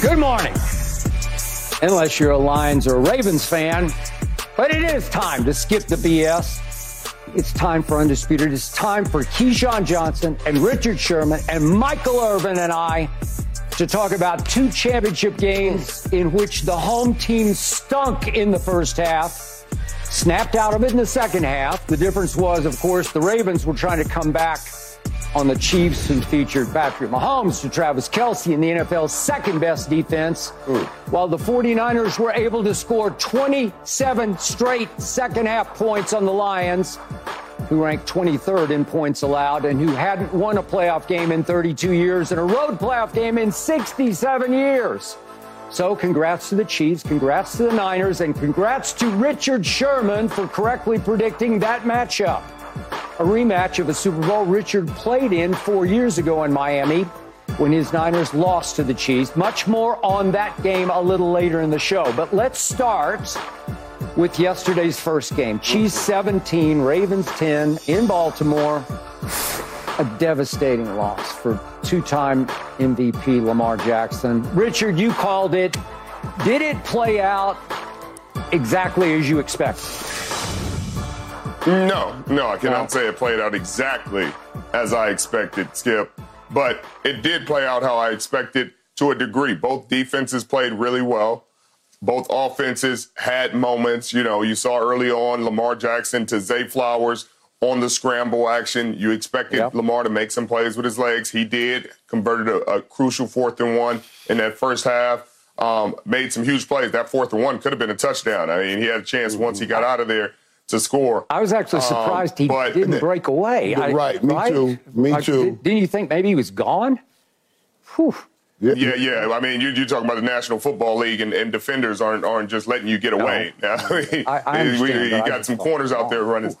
Good morning. Unless you're a Lions or Ravens fan, but it is time to skip the BS. It's time for Undisputed. It's time for Keyshawn Johnson and Richard Sherman and Michael Irvin and I to talk about two championship games in which the home team stunk in the first half, snapped out of it in the second half. The difference was, of course, the Ravens were trying to come back on the Chiefs, who featured Patrick Mahomes to Travis Kelce in the NFL's second best defense, mm. while the 49ers were able to score 27 straight second half points on the Lions, who ranked 23rd in points allowed and who hadn't won a playoff game in 32 years and a road playoff game in 67 years. So, congrats to the Chiefs, congrats to the Niners, and congrats to Richard Sherman for correctly predicting that matchup a rematch of a Super Bowl Richard played in four years ago in Miami when his Niners lost to the Chiefs. Much more on that game a little later in the show. But let's start with yesterday's first game. Chiefs 17, Ravens 10 in Baltimore. A devastating loss for two time MVP Lamar Jackson. Richard, you called it. Did it play out exactly as you expected? No, no, I cannot say it played out exactly as I expected, Skip. But it did play out how I expected to a degree. Both defenses played really well. Both offenses had moments. You know, you saw early on Lamar Jackson to Zay Flowers on the scramble action. You expected. Lamar to make some plays with his legs. He did, converted a, a crucial fourth and one in that first half. Um, made some huge plays. That fourth and one could have been a touchdown. I mean, he had a chance once he got out of there to score. I was actually um, surprised um, he didn't break away. I, right, me right? too. Me I, too. Didn't you think maybe he was gone? Whew. Yeah, yeah, yeah. I mean, you, are talking about the National Football League, and, and, defenders aren't aren't just letting you get away. No. I mean, I, I understand, we, you got some corners out there running.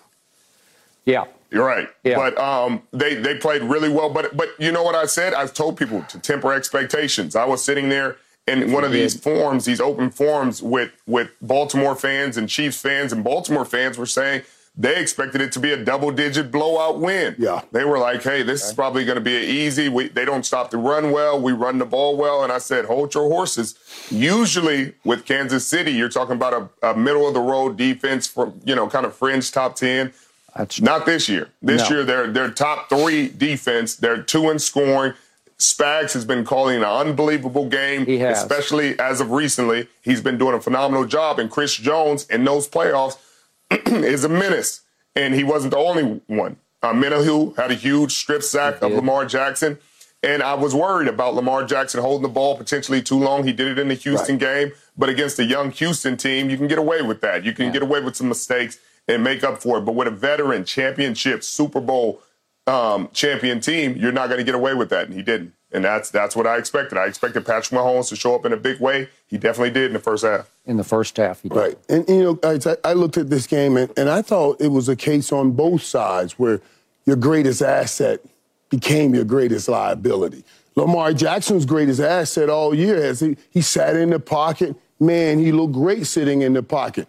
Yeah, you're right. Yeah. But um, they they played really well. But but you know what I said? I've told people to temper expectations. I was sitting there in one of these forums, these open forums with with Baltimore fans and Chiefs fans, and Baltimore fans were saying they expected it to be a double digit blowout win. Yeah. They were like, hey, this okay. is probably going to be an easy. We, they don't stop the run well. We run the ball well. And I said, hold your horses. Usually with Kansas City, you're talking about a, a middle of the road defense for, you know, kind of fringe top 10. That's not this year. This no. year, they're, they're top three defense. They're two in scoring. Spags has been calling an unbelievable game, especially as of recently. He's been doing a phenomenal job, and Chris Jones in those playoffs is a menace, and he wasn't the only one. Uh, Menahu had a huge strip sack of Lamar Jackson, and I was worried about Lamar Jackson holding the ball potentially too long. He did it in the Houston right. game, but against a young Houston team, you can get away with that. You can yeah. get away with some mistakes and make up for it. But with a veteran championship Super Bowl um, champion team, you're not going to get away with that, and he didn't. And that's that's what I expected. I expected Patrick Mahomes to show up in a big way. He definitely did in the first half. In the first half, he did. Right. And, you know, I, I looked at this game, and, and I thought it was a case on both sides where your greatest asset became your greatest liability. Lamar Jackson's greatest asset all year as he, he sat in the pocket. Man, he looked great sitting in the pocket.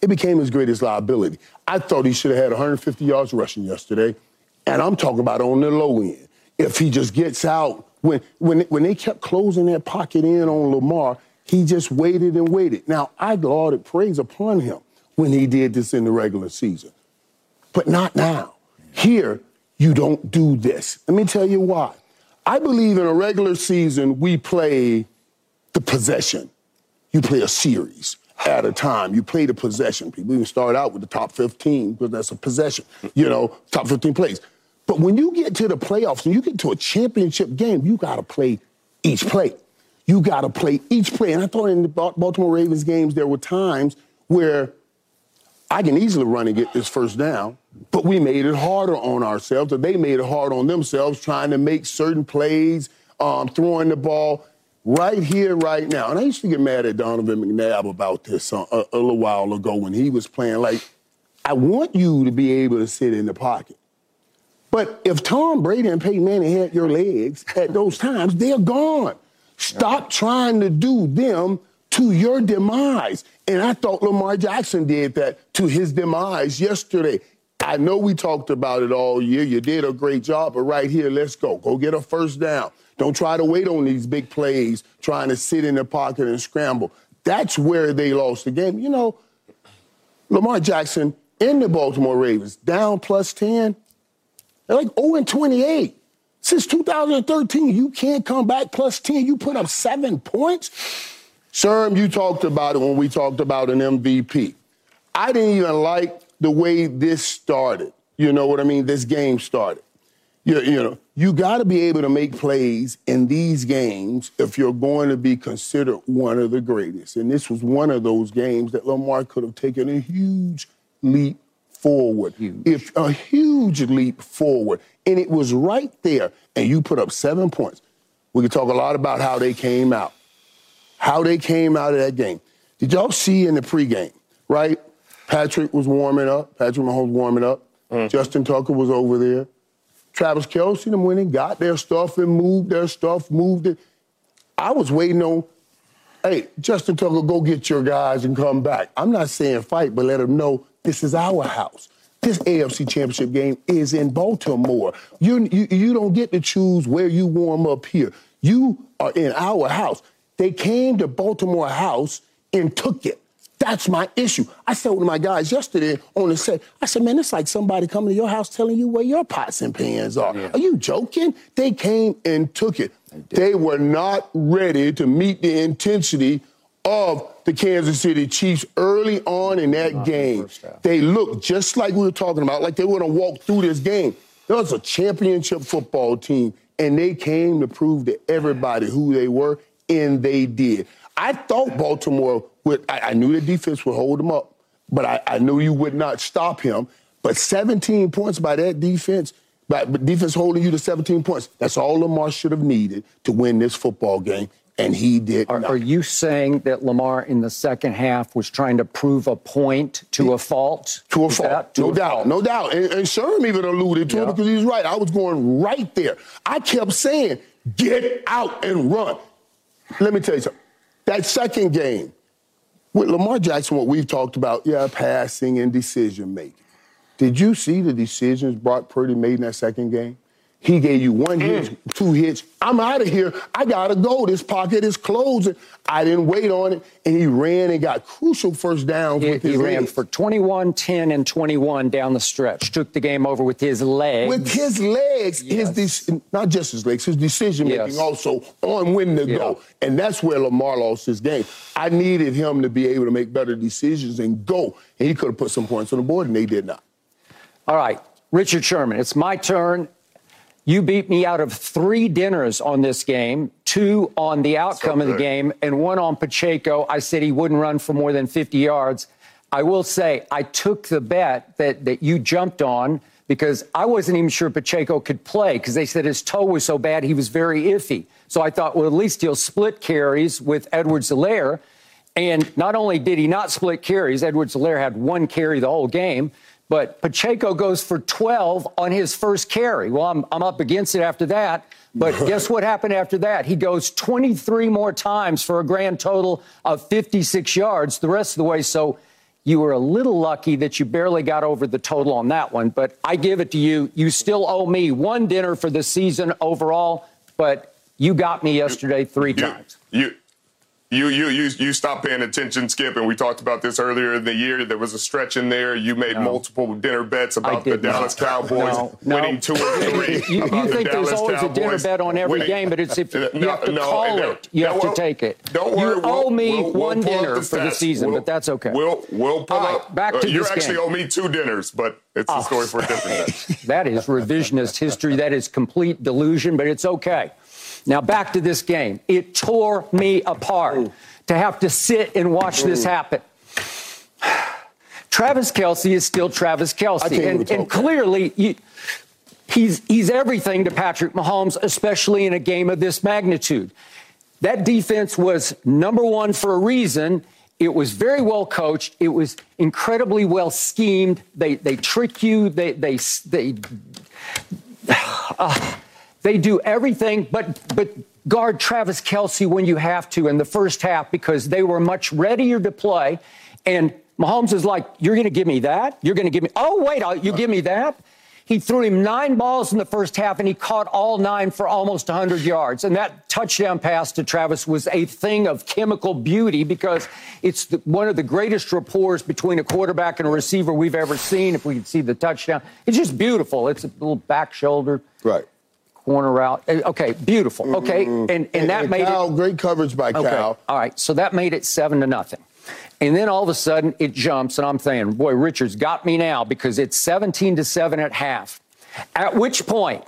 It became his greatest liability. I thought he should have had 150 yards rushing yesterday. And I'm talking about on the low end. If he just gets out, when, when, when they kept closing that pocket in on Lamar, he just waited and waited. Now, I lauded praise upon him when he did this in the regular season, but not now. Here, you don't do this. Let me tell you why. I believe in a regular season, we play the possession. You play a series at a time. You play the possession. People even start out with the top 15 because that's a possession, you know, top 15 plays. But when you get to the playoffs and you get to a championship game, you got to play each play. You got to play each play. And I thought in the Baltimore Ravens games, there were times where I can easily run and get this first down, but we made it harder on ourselves, or they made it hard on themselves trying to make certain plays, um, throwing the ball right here, right now. And I used to get mad at Donovan McNabb about this uh, a little while ago when he was playing. Like, I want you to be able to sit in the pocket. But if Tom Brady and Peyton Manning had your legs at those times, they're gone. Stop trying to do them to your demise. And I thought Lamar Jackson did that to his demise yesterday. I know we talked about it all year. You did a great job, but right here, let's go. Go get a first down. Don't try to wait on these big plays, trying to sit in the pocket and scramble. That's where they lost the game. You know, Lamar Jackson in the Baltimore Ravens, down plus 10. They're like 0 and 28. Since 2013, you can't come back plus 10. You put up seven points. Sherm, you talked about it when we talked about an MVP. I didn't even like the way this started. You know what I mean? This game started. You, you know, you got to be able to make plays in these games if you're going to be considered one of the greatest. And this was one of those games that Lamar could have taken a huge leap forward. Huge. If a huge leap forward. And it was right there. And you put up seven points. We could talk a lot about how they came out. How they came out of that game. Did y'all see in the pregame, right? Patrick was warming up. Patrick Mahomes warming up. Mm-hmm. Justin Tucker was over there. Travis Kelce them went and got their stuff and moved their stuff, moved it. I was waiting on, hey, Justin Tucker, go get your guys and come back. I'm not saying fight, but let them know this is our house. This AFC Championship game is in Baltimore. You, you, you don't get to choose where you warm up here. You are in our house. They came to Baltimore House and took it. That's my issue. I said to my guys yesterday on the set, I said, man, it's like somebody coming to your house telling you where your pots and pans are. Yeah. Are you joking? They came and took it. They, they were not ready to meet the intensity of the Kansas City Chiefs early on in that game. They looked just like we were talking about, like they were going to walk through this game. There was a championship football team, and they came to prove to everybody who they were, and they did. I thought Baltimore would, I, I knew the defense would hold him up, but I, I, knew you would not stop him. But 17 points by that defense, by defense holding you to 17 points, that's all Lamar should have needed to win this football game. And he did. Are, are you saying that Lamar in the second half was trying to prove a point to a fault? To a fault, to no a doubt, fault. no doubt. And, and Sherm even alluded to yeah. it because he's right. I was going right there. I kept saying, "Get out and run." Let me tell you something. That second game, with Lamar Jackson, what we've talked about, yeah, passing and decision making. Did you see the decisions Brock Purdy made in that second game? He gave you one hit, mm. two hits. I'm out of here. I gotta go. This pocket is closing. I didn't wait on it, and he ran and got crucial first downs he, with his He ran legs. for 21, 10, and 21 down the stretch. Took the game over with his legs. With his legs, yes. his de- not just his legs, his decision making yes. also on when to yeah. go, and that's where Lamar lost his game. I needed him to be able to make better decisions and go, and he could have put some points on the board, and they did not. All right, Richard Sherman, it's my turn. You beat me out of three dinners on this game, two on the outcome so of the game, and one on Pacheco. I said he wouldn't run for more than 50 yards. I will say I took the bet that, that you jumped on because I wasn't even sure Pacheco could play because they said his toe was so bad he was very iffy. So I thought, well, at least he'll split carries with Edwards-Helaire. And not only did he not split carries, Edwards-Helaire had one carry the whole game. But Pacheco goes for 12 on his first carry. Well, I'm, I'm up against it after that. But guess what happened after that? He goes 23 more times for a grand total of 56 yards the rest of the way. So you were a little lucky that you barely got over the total on that one. But I give it to you. You still owe me one dinner for the season overall, but you got me yesterday three you, times. You, you you you you stopped paying attention, Skip, and we talked about this earlier in the year. There was a stretch in there. You made no. multiple dinner bets about the Dallas not. Cowboys no, no. winning two or three. you, you think the there's always Cowboys a dinner bet on every winning. game, but it's if you have to call it, you have to take it. Don't worry. You owe me we'll, one we'll dinner the for the season, we'll, but that's okay. We'll we'll pull right, up. Back to uh, you actually game. owe me two dinners, but it's oh. a story for a different day. that is revisionist history. That is complete delusion, but it's okay. Now back to this game. It tore me apart. Ooh to have to sit and watch this happen. Travis Kelce is still Travis Kelce. And, and clearly, you, he's, he's everything to Patrick Mahomes, especially in a game of this magnitude. That defense was number one for a reason. It was very well coached. It was incredibly well schemed. They, they trick you. They, they, they, uh, they do everything, but, but guard Travis Kelce when you have to in the first half because they were much readier to play. And Mahomes is like, You're going to give me that? You're going to give me, oh, wait, uh, you give me that? He threw him nine balls in the first half, and he caught all nine for almost 100 yards. And that touchdown pass to Travis was a thing of chemical beauty because it's the, one of the greatest rapports between a quarterback and a receiver we've ever seen. If we can see the touchdown, it's just beautiful. It's a little back shoulder. Right corner route. Eh, okay, beautiful. Okay, mm-hmm. and, and, that and made Cal, it great coverage by okay. Cal. All right, so that made it seven to nothing. And then all of a sudden it jumps, and I'm saying, boy, Richards got me now because it's 17 to 7 at half. At which point,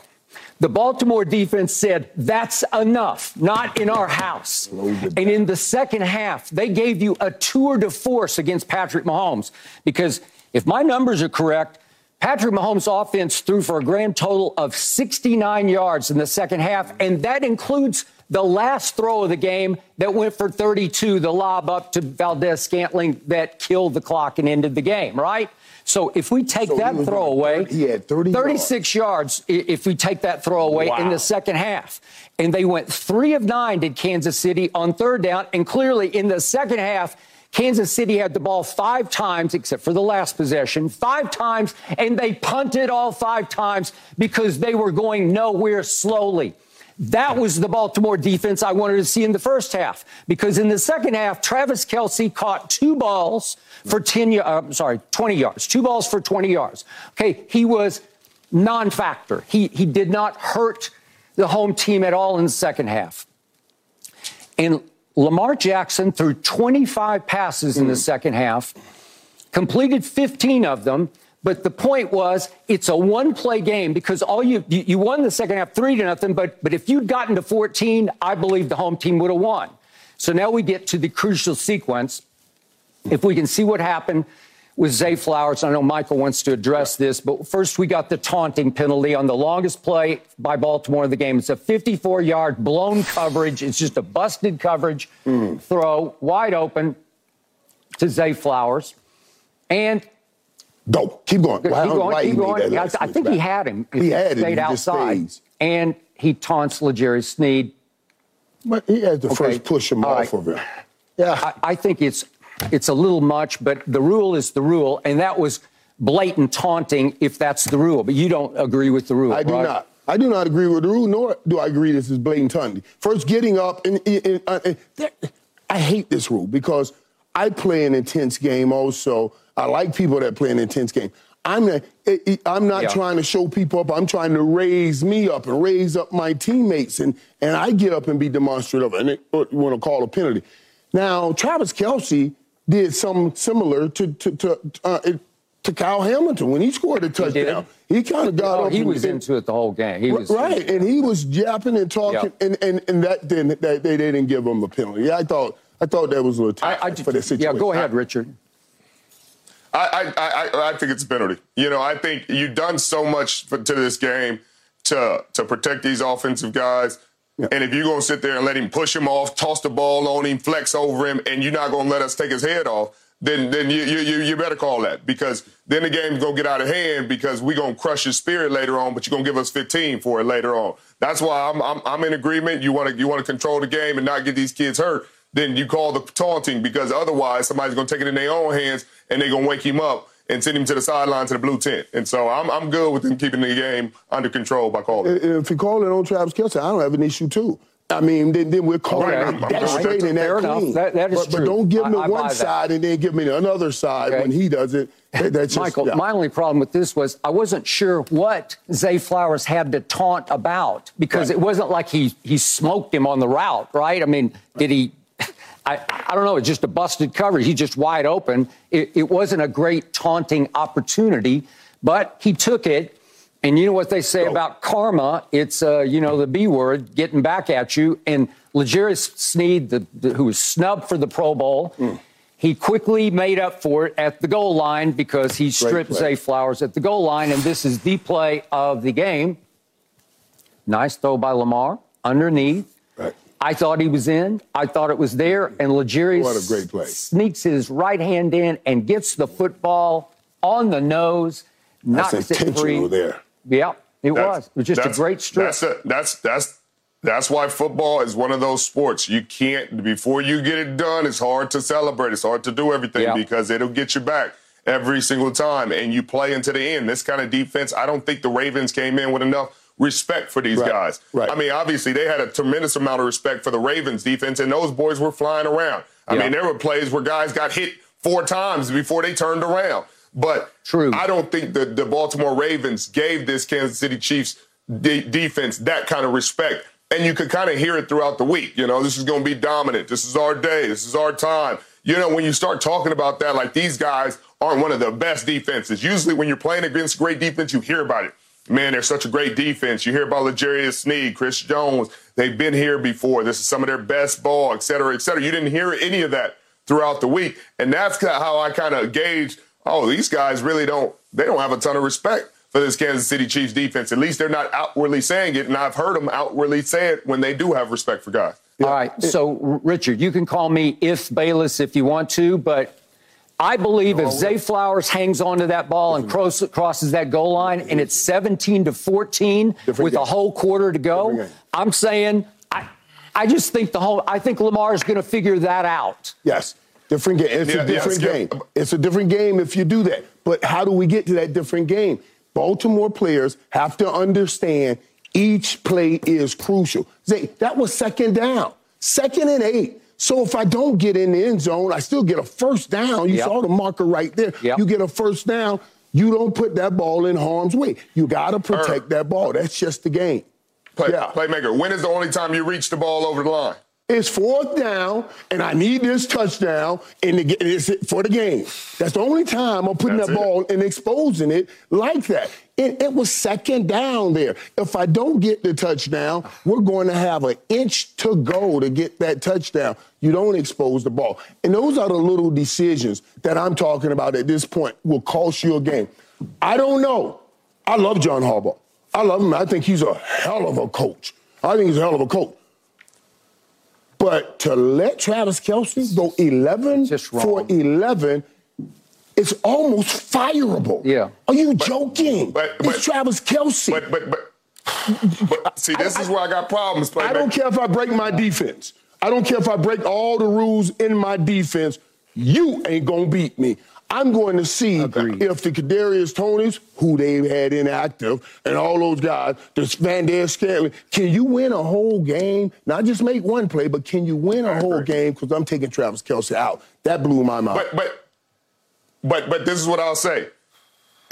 the Baltimore defense said, That's enough, not in our house. And in the second half, they gave you a tour de force against Patrick Mahomes. Because if my numbers are correct, Patrick Mahomes' offense threw for a grand total of 69 yards in the second half, and that includes the last throw of the game that went for 32, the lob up to Valdes-Scantling that killed the clock and ended the game, right? So if we take so that throw away, he had 30 36 yards. yards if we take that throw away wow. in the second half. And they went three of nine, did Kansas City on third down. And clearly in the second half, Kansas City had the ball five times, except for the last possession, five times, and they punted all five times because they were going nowhere slowly. That was the Baltimore defense I wanted to see in the first half because in the second half, Travis Kelce caught two balls for 10, uh, sorry, 20 yards, two balls for 20 yards. Okay, he was non-factor. He, he did not hurt the home team at all in the second half. And Lamar Jackson threw 25 passes in the mm. second half, completed 15 of them, but the point was, it's a one play game because all you, you, you won the second half three to nothing. But, but if you'd gotten to 14, I believe the home team would have won. So now we get to the crucial sequence. If we can see what happened with Zay Flowers, I know Michael wants to address this, but first we got the taunting penalty on the longest play by Baltimore in the game. It's a 54 yard blown coverage. It's just a busted coverage mm. throw, wide open to Zay Flowers. And Go. Keep going. Keep going. Keep going. Yeah, I think he had him. He had stayed him. outside. And he taunts L'Jarius Sneed. But he had to okay. first push him All off right. of him. Yeah. I, I think it's it's a little much, but the rule is the rule, and that was blatant taunting if that's the rule. But you don't agree with the rule. I do right? not. I do not agree with the rule, nor do I agree this is blatant taunting. First, getting up and, and, and, uh, and I hate this rule because I play an intense game also I like people that play an intense game. I'm not, I'm not yeah. trying to show people up. I'm trying to raise me up and raise up my teammates. And, and I get up and be demonstrative and you want to call a penalty. Now, Travis Kelce did something similar to, to, to, uh, to Kyle Hamilton when he scored a touchdown. He, he kind of got oh, up. He was and, into it the whole game. He was right, and he was yapping and talking, yep. and, and, and that didn't they, they didn't give him a penalty. Yeah, I thought I thought that was a little I, I, for the situation. Yeah, go ahead, Richard. I, I, I, think it's a penalty. You know, I think you've done so much for, to this game to to protect these offensive guys. Yeah. And if you're going to sit there and let him push him off, toss the ball on him, flex over him, and you're not going to let us take his head off, then then you, you, you better call that because then the game's going to get out of hand because we're going to crush his spirit later on, but you're going to give us 15 for it later on. That's why I'm, I'm, I'm in agreement. You want to you want to control the game and not get these kids hurt then you call the taunting because otherwise somebody's going to take it in their own hands and they're going to wake him up and send him to the sideline to the blue tent. And so I'm, I'm good with him keeping the game under control by calling. If you call it on Travis Kelce, I don't have an issue too. I mean, then, then we're calling okay. that right. straight and that clean. That, that is but, true. but don't give me I, one side and then give me another side okay. when he does it. That's just, Michael, yeah. my only problem with this was I wasn't sure what Zay Flowers had to taunt about because right. it wasn't like he he smoked him on the route, right? I mean, did he I, I don't know, it's just a busted cover. He's just wide open. It, it wasn't a great taunting opportunity, but he took it. And you know what they say about karma? It's, uh, you know, the B word getting back at you. And L'Jarius Sneed, the, the, who was snubbed for the Pro Bowl, mm. he quickly made up for it at the goal line because he stripped Zay Flowers at the goal line. And this is the play of the game. Nice throw by Lamar underneath. I thought he was in. I thought it was there. And L'Jarius what a great play. sneaks his right hand in and gets the football on the nose, knocks that's it free. there. Yeah, it that's, was. It was just a great strip. That's a, that's that's that's why football is one of those sports you can't before you get it done. It's hard to celebrate. It's hard to do everything yeah. because it'll get you back. every single time, and you play into the end. This kind of defense, I don't think the Ravens came in with enough respect for these right, guys. Right. I mean, obviously they had a tremendous amount of respect for the Ravens defense, and those boys were flying around. I yeah. mean, there were plays where guys got hit four times before they turned around. But True. I don't think the, the Baltimore Ravens gave this Kansas City Chiefs de- defense that kind of respect. And you could kind of hear it throughout the week. You know, this is going to be dominant. This is our day. This is our time. You know, when you start talking about that, like these guys aren't one of the best defenses. Usually, when you're playing against great defense, you hear about it. Man, they're such a great defense. You hear about L'Jarius Sneed, Chris Jones. They've been here before. This is some of their best ball, et cetera, et cetera. You didn't hear any of that throughout the week. And that's how I kind of gauge, oh, these guys really don't, they don't have a ton of respect for this Kansas City Chiefs defense. At least they're not outwardly saying it, and I've heard them outwardly say it when they do have respect for guys. Yeah. All right. So, Richard, you can call me if Bayless if you want to, but I believe if Zay Flowers hangs onto that ball and cross, crosses that goal line and it's 17 to 14 Different with game. a whole quarter to go, I'm saying I, I just think the whole I think Lamar is going to figure that out. Yes. Different game. It's yeah, a different yeah, game. It's a different game if you do that. But how do we get to that different game? Baltimore players have to understand each play is crucial. Zay, that was second down, second and eight. So if I don't get in the end zone, I still get a first down. You yep. saw the marker right there. Yep. You get a first down. You don't put that ball in harm's way. You got to protect that ball. That's just the game. Play, yeah. Playmaker, when is the only time you reach the ball over the line? It's fourth down, and I need this touchdown in the, it's for the game. That's the only time I'm putting That's that it. ball and exposing it like that. It, it, was second down there. If I don't get the touchdown, we're going to have an inch to go to get that touchdown. You don't expose the ball. And those are the little decisions that I'm talking about at this point will cost you a game. I don't know. I love John Harbaugh. I love him. I think he's a hell of a coach. I think he's a hell of a coach. But to let Travis Kelce go 11 for 11, it's almost fireable. Yeah. Are you but, joking? But, but, it's Travis Kelce. But, but, but, but see, this I, is where I got problems. I don't care if I break my defense. I don't care if I break all the rules in my defense. You ain't going to beat me. I'm going to see Agreed. if the Kadarius Toneys, who they had inactive, and all those guys, the Van Der Scantling, can you win a whole game? Not just make one play, but can you win a whole game? Because I'm taking Travis Kelce out. That blew my mind. But but but but this is what I'll say.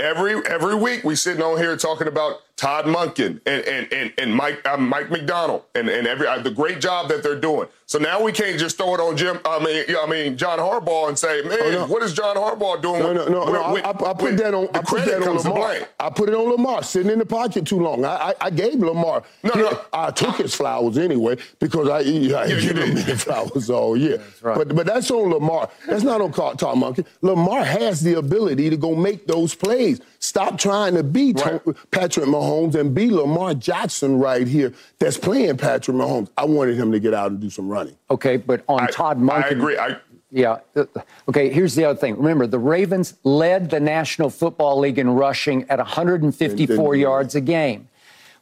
Every every week we sitting on here talking about Todd Monken and and and, and Mike uh, Mike Macdonald and and every uh, the great job that they're doing. So now we can't just throw it on Jim. I mean, I mean John Harbaugh and say, man, oh, no. what is John Harbaugh doing? No, no, no. no I, I, put that on. I put that on Lamar. I put it on Lamar sitting in the pocket too long. I I, I gave Lamar. No, no. I took his flowers anyway because I, I yeah, give him flowers all year. Right. But but that's on Lamar. That's not on Todd Monken. Lamar has the ability to go make those plays. Stop trying to be right. Patrick Mahomes and be Lamar Jackson right here. That's playing Patrick Mahomes. I wanted him to get out and do some running. Okay, but on I, Todd Monken. I agree. I, yeah. Uh, okay, here's the other thing. Remember, the Ravens led the National Football League in rushing at 154 yards a game.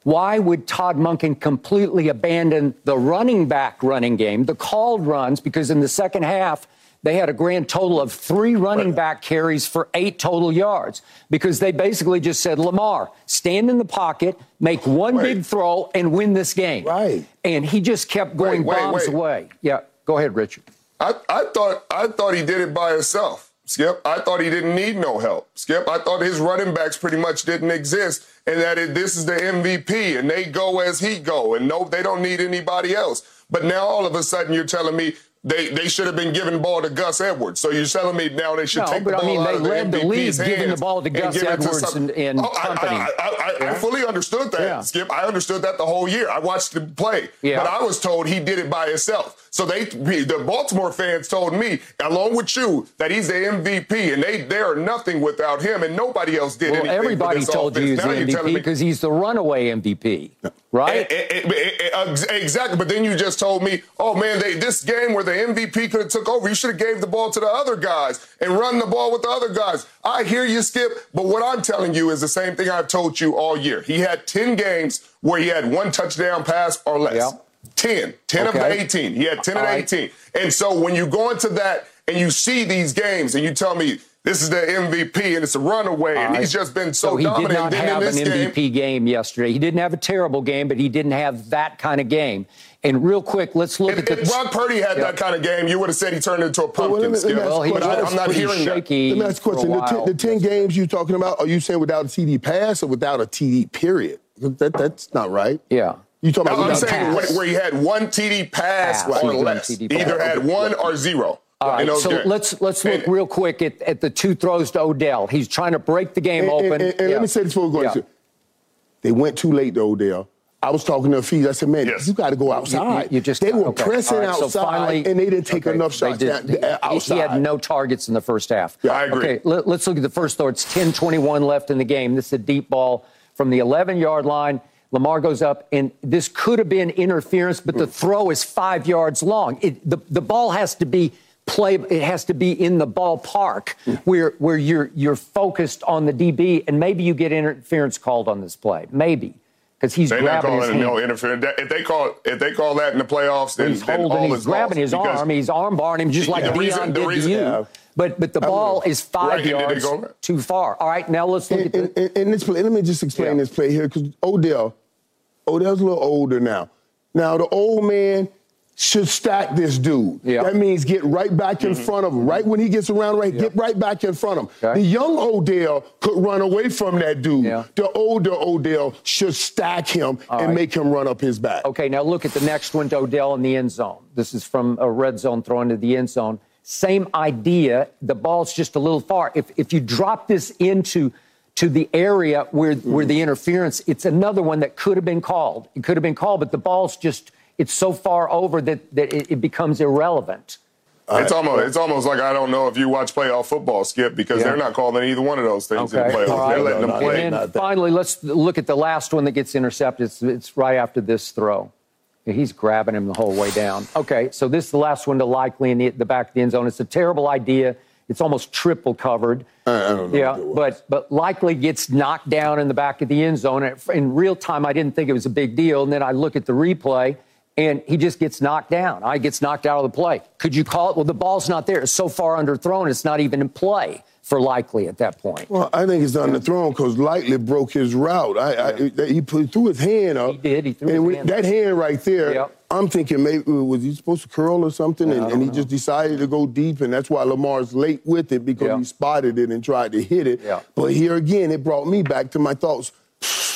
Why would Todd Monken completely abandon the running back running game, the called runs? Because in the second half, they had a grand total of three running back carries for eight total yards because they basically just said, Lamar, stand in the pocket, make one wait. big throw, and win this game. Right. And he just kept going wait, bombs wait, away. Yeah, go ahead, Richard. I, I thought I thought he did it by himself. Skip, I thought he didn't need no help. Skip, I thought his running backs pretty much didn't exist, and that it, this is the MVP, and they go as he go, and no, they don't need anybody else. But now all of a sudden you're telling me they they should have been giving the ball to Gus Edwards. So you're telling me now they should no, take the ball I mean, out of the MVP's the league giving the ball to Gus Edwards to and, and oh, company. I, I, I, yeah. I, fully understood that, yeah. Skip. I understood that the whole year. I watched him play, yeah. but I was told he did it by himself. So they, the Baltimore fans told me, along with you, that he's the MVP, and they they are nothing without him, and nobody else did well, anything. Everybody told offense. you he's the MVP because he's the runaway MVP, right? It, it, it, exactly. But then you just told me, oh man, they, this game where the MVP could have took over, you should have gave the ball to the other guys and run the ball with the other guys. I hear you, Skip, but what I'm telling you is the same thing I've told you all year. He had 10 games where he had one touchdown pass or less. Yeah. 10. 10 okay. of the 18. He had 10 All of the 18. Right. And so when you go into that and you see these games and you tell me this is the MVP and it's a runaway, and he's just been so, so he dominant. did not have an MVP game, game, yesterday. He didn't have a terrible game, but he didn't have that kind of game. And real quick, let's look if, at the. If Brock Purdy had yeah. that kind of game, you would have said he turned into a pumpkin. Well, well, he was I'm not hearing shaky that. Let me ask a question. The, t- the, 10 games you're talking about, are you saying without a TD pass or without a TD period? That, that's not right. Yeah. You talking no, about I'm saying where, where, he had one TD pass, pass. or less. TD Either pass. had one or zero. All right, so games. let's let's look and, real quick at, at the two throws to Odell. He's trying to break the game and, open. And, and yeah. let me say this before we go. Yeah. They went too late to Odell. I was talking to a few. I said, "Man, yes. you got to go outside." You, you just they were okay. pressing right, outside, so finally, and they didn't take okay, enough shots did, down, outside. He had no targets in the first half. Yeah, I agree. Okay, let, us look at the first throw. It's 10-21 left in the game. This is a deep ball from the 11-yard line. Lamar goes up, and this could have been interference, but the mm. throw is five yards long. It, the, the ball has to be play it has to be in the ballpark where where you're you're focused on the DB and maybe you get interference called on this play maybe because he's They're grabbing not his calling hand. no interference. If they call if they call that in the playoffs, then, he's then holding, all he's is grabbing his arm, he's arm barring him just like Deion reason, did reason, to you. yeah. But but the ball is five right, yards too far. All right, now let's look and, at the, and, and this play. Let me just explain yeah. this play here because Odell Odell's a little older now. Now, the old man should stack this dude. Yeah. That means get right back in mm-hmm. front of him. Right when he gets around, right, get right back in front of him. Okay. The young Odell could run away from that dude. Yeah. The older Odell should stack him All and right. make him run up his back. Okay, now look at the next one to Odell in the end zone. This is from a red zone throw into the end zone. Same idea. The ball's just a little far. If if you drop this into to the area where where the interference, it's another one that could have been called. It could have been called, but the ball's just it's so far over that that it, it becomes irrelevant. It's almost it's almost like I don't know if you watch playoff football, Skip, because yeah. they're not calling either one of those things okay. in the playoffs. Right. They're letting no, them play. And then finally, let's look at the last one that gets intercepted. It's, it's right after this throw. He's grabbing him the whole way down. Okay, so this is the last one to Likely in the, the back of the end zone. It's a terrible idea. It's almost triple covered. I, don't know. Yeah, but but Likely gets knocked down in the back of the end zone. In real time, I didn't think it was a big deal. And then I look at the replay, and he just gets knocked down. I gets knocked out of the play. Could you call it? Well, the ball's not there. It's so far underthrown, it's not even in play for Likely at that point. Well, I think it's underthrown because Likely broke his route. I, yeah. I, he put, threw his hand up. He did. He threw and his hand that up. hand right there. Yep. I'm thinking maybe uh, was he supposed to curl or something, Yeah, and, and he just decided to go deep, and that's why Lamar's late with it because Yeah. he spotted it and tried to hit it. Yeah. But here again, it brought me back to my thoughts.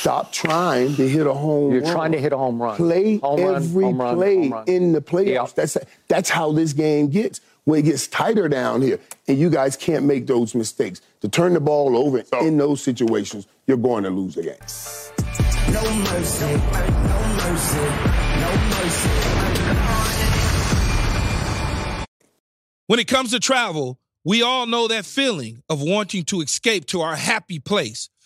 Stop trying to hit a home run. You're run. trying to hit a home run. Play Home run, every home run, play home run. in the playoffs. Yeah. That's that's how this game gets. When it gets tighter down here, and you guys can't make those mistakes to turn the ball over So- in those situations, you're going to lose the game. No mercy, no mercy, no mercy. When it comes to travel, we all know that feeling of wanting to escape to our happy place,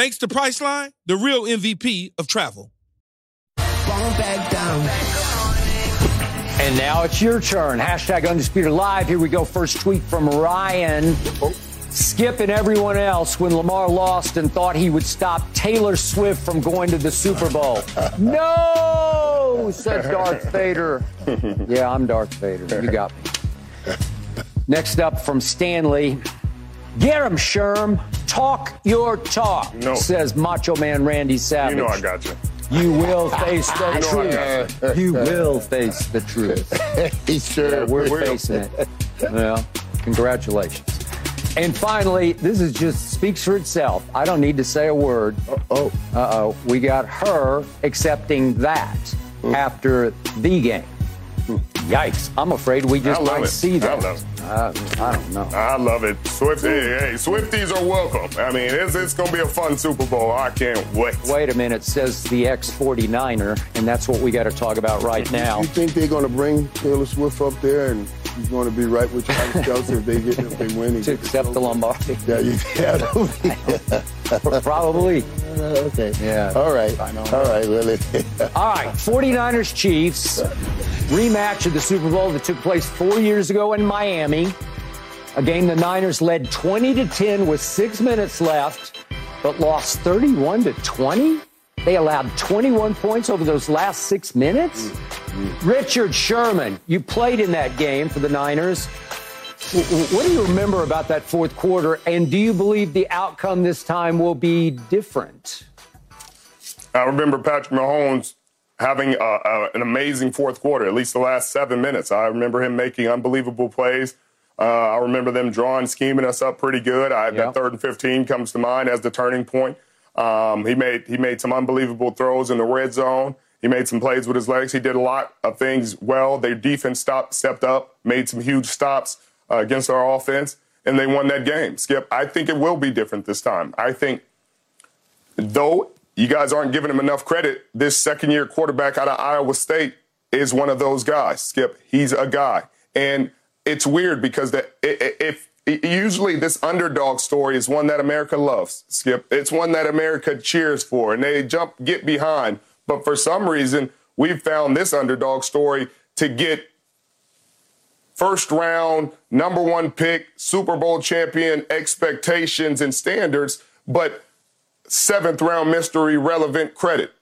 Thanks to Priceline, the real MVP of travel. Back down. And now it's your turn. Hashtag Undisputed Live. Here we go. First tweet from Ryan. Skip Skip and everyone else when Lamar lost and thought he would stop Taylor Swift from going to the Super Bowl. no, said Darth Vader. Yeah, I'm Darth Vader. You got me. Next up from Stanley. Get him, Sherm. Talk your talk, No. says Macho Man Randy Savage. You know I got you. You will face the You know truth. You will face the truth. He's sure. We're will. facing it. Well, congratulations. And finally, this is just speaks for itself. I don't need to say a word. Oh, Uh oh. We got her accepting that after the game. Yikes. I'm afraid we just I love might it. see I that. love it. Uh, I don't know. I love it. Swifty, hey, Swifties are welcome. I mean, it's, it's going to be a fun Super Bowl. I can't wait. Wait a minute, says the ex 49er, and that's what we got to talk about right now. Do you think they're going to bring Taylor Swift up there and he's going to be right with Travis Kelce if they get if they win. To gets accept the Lombardi. Yeah, you, yeah. Probably. okay. Yeah. All right. All right, Well, it, All right, 49ers Chiefs rematch of the Super Bowl that took place four years ago in Miami. A game the Niners led 20 to 10 with six minutes left, but lost 31 to 20. They allowed 21 points over those last six minutes. Richard Sherman, you played in that game for the Niners. What do you remember about that fourth quarter, and do you believe the outcome this time will be different? I remember Patrick Mahomes having uh, uh, an amazing fourth quarter, at least the last seven minutes. I remember him making unbelievable plays. Uh, I remember them drawing, scheming us up pretty good. I, Yep. That third and 15 comes to mind as the turning point. Um, he made he made some unbelievable throws in the red zone. He made some plays with his legs. He did a lot of things well. Their defense stopped, stepped up, made some huge stops uh, against our offense, and they won that game. Skip, I think it will be different this time. I think though you guys aren't giving him enough credit, this second year quarterback out of Iowa State is one of those guys. Skip, he's a guy. And it's weird because if usually this underdog story is one that America loves, Skip. It's one that America cheers for and they jump, get behind. But for some reason, we've found this underdog story to get first round, number one pick, Super Bowl champion expectations and standards, but seventh round mystery relevant credit.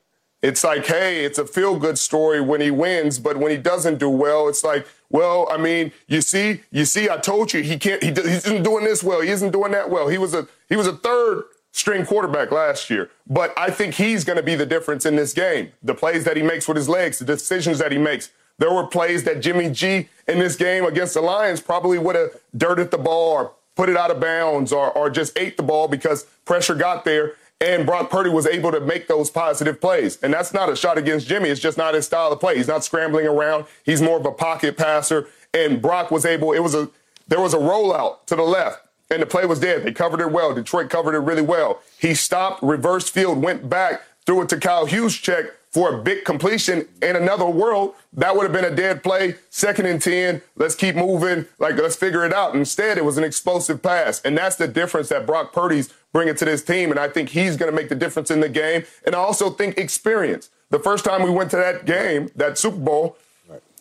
It's like, hey, it's a feel good story when he wins, but when he doesn't do well, it's like, well, I mean, you see, you see, I told you he can't. He, he isn't doing this well. He isn't doing that well. He was a he was a third string quarterback last year, but I think he's going to be the difference in this game. The plays that he makes with his legs, the decisions that he makes. There were plays that Jimmy G in this game against the Lions probably would have dirted the ball or put it out of bounds or, or just ate the ball because pressure got there. And Brock Purdy was able to make those positive plays. And that's not a shot against Jimmy. It's just not his style of play. He's not scrambling around. He's more of a pocket passer. And Brock was able, it was a, there was a rollout to the left and the play was dead. They covered it well. Detroit covered it really well. He stopped, reversed field, went back, threw it to Kyle Juszczyk for a big completion. In another world, that would have been a dead play. Second and 10. Let's keep moving. Like, let's figure it out. Instead, it was an explosive pass. And that's the difference that Brock Purdy's bringing to this team. And I think he's going to make the difference in the game. And I also think experience. The first time we went to that game, that Super Bowl,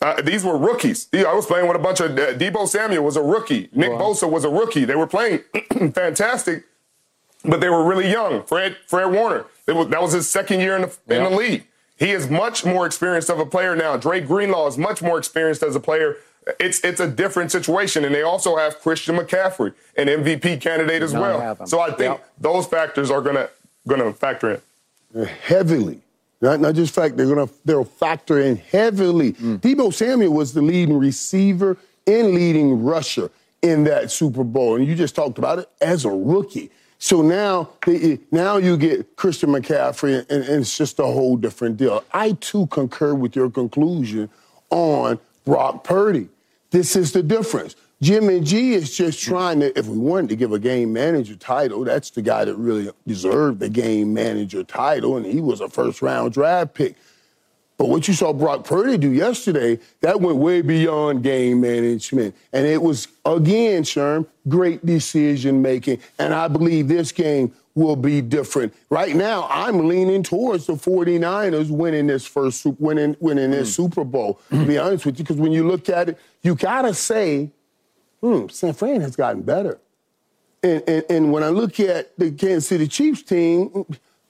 uh, these were rookies. I was playing with a bunch of uh, Deebo Samuel was a rookie. Nick Bosa was a rookie. They were playing fantastic, but they were really young. Fred Fred Warner. Was, that was his second year in the, in the league. He is much more experienced of a player now. Dre Greenlaw is much more experienced as a player. It's it's a different situation, and they also have Christian McCaffrey, an MVP candidate as well. So I think Yep. those factors are gonna gonna factor in. heavily. Not, not just fact, they're gonna they'll factor in heavily. Mm. Deebo Samuel was the leading receiver and leading rusher in that Super Bowl, and you just talked about it as a rookie. So now, they, now you get Christian McCaffrey, and, and it's just a whole different deal. I too concur with your conclusion on Brock Purdy. This is the difference. Jimmy G is just trying to, if we wanted to give a game manager title, that's the guy that really deserved the game manager title, and he was a first round draft pick. But what you saw Brock Purdy do yesterday, that went way beyond game management. And it was, again, Sherm, great decision making. And I believe this game will be different. Right now, I'm leaning towards the 49ers winning this first winning winning this Super Bowl, to be honest with you. Because when you look at it, you gotta say, hmm, San Fran has gotten better. And, and, and when I look at the Kansas City Chiefs team,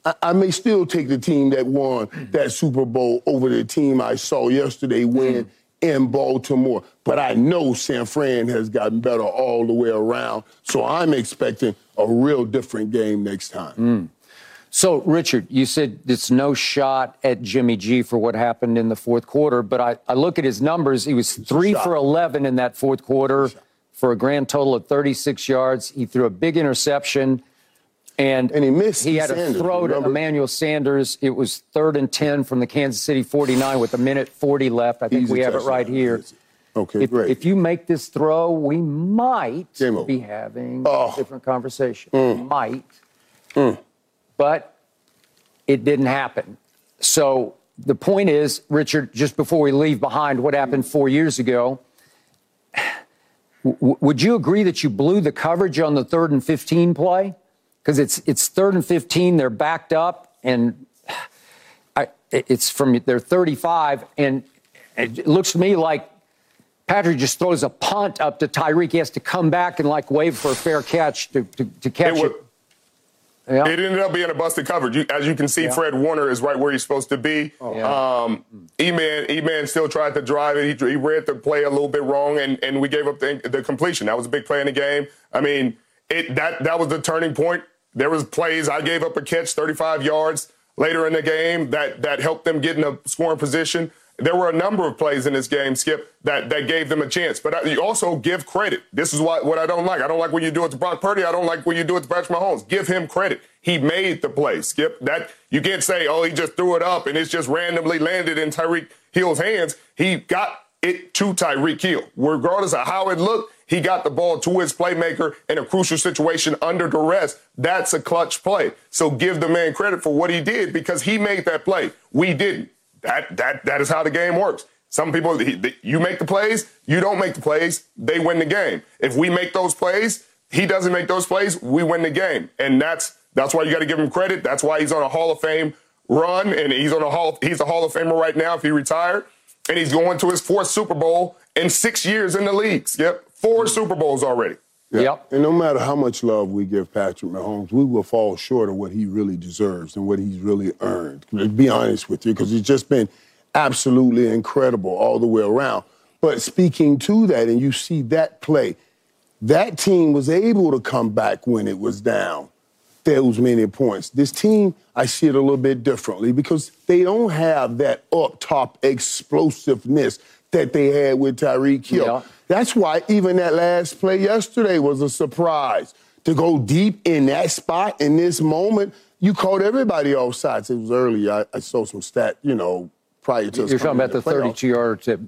I, I, may still take the team that won that Super Bowl over the team I saw yesterday win mm. in Baltimore. But I know San Fran has gotten better all the way around. So I'm expecting a real different game next time. Mm. So, Richard, you said it's no shot at Jimmy G for what happened in the fourth quarter, but I, I look at his numbers. He was three for 11 in that fourth quarter for a grand total of 36 yards. He threw a big interception. And, and he missed. He had Sanders, a throw remember? to Emmanuel Sanders. It was third and 10 from the Kansas City 49 with a minute 40 left. I think Easy we have it right here. Okay, if, great. If you make this throw, we might be having oh. a different conversation. Mm. Might. Mm. But it didn't happen. So the point is, Richard, just before we leave behind what happened four years ago, w- would you agree that you blew the coverage on the third and 15 play? Because it's, it's third and 15, they're backed up, and I, it's from their 35, and it looks to me like Patrick just throws a punt up to Tyreek. He has to come back and like wave for a fair catch to, to, to catch it. it. Yeah. It ended up being a busted coverage. You, as you can see, yeah. Fred Warner is right where he's supposed to be. Oh. Yeah. Um, E-Man, E-Man still tried to drive it. He, he, read the play a little bit wrong, and, and we gave up the, the completion. That was a big play in the game. I mean, it that that was the turning point. There was plays. I gave up a catch, 35 yards later in the game that that helped them get in a scoring position there were a number of plays in this game, Skip, that, that gave them a chance. But you also give credit. This is what, what I don't like. I don't like when you do it to Brock Purdy. I don't like when you do it to Patrick Mahomes. Give him credit. He made the play, Skip. That you can't say, oh, he just threw it up and it's just randomly landed in Tyreek Hill's hands. He got it to Tyreek Hill. Regardless of how it looked, he got the ball to his playmaker in a crucial situation under duress. That's a clutch play. So give the man credit for what he did because he made that play. We didn't. That that that is how the game works. Some people, you make the plays, you don't make the plays, they win the game. If we make those plays, he doesn't make those plays, we win the game, and that's that's why you got to give him credit. That's why he's on a Hall of Fame run, and he's on a Hall. He's a Hall of Famer right now if he retired, and he's going to his fourth Super Bowl in six years in the leagues. Yep, 4 mm-hmm. Super Bowls already. Yeah. Yep. And no matter how much love we give Patrick Mahomes, we will fall short of what he really deserves and what he's really earned. To be honest with you, because he's just been absolutely incredible all the way around. But speaking to that, and you see that play, that team was able to come back when it was down those many points. This team, I see it a little bit differently because they don't have that up top explosiveness that they had with Tyreek Hill. Yeah. That's why even that last play yesterday was a surprise. To go deep in that spot in this moment, you caught everybody off sides. It was early. I, I saw some stat, you know, prior to You're talking about the 32 yard to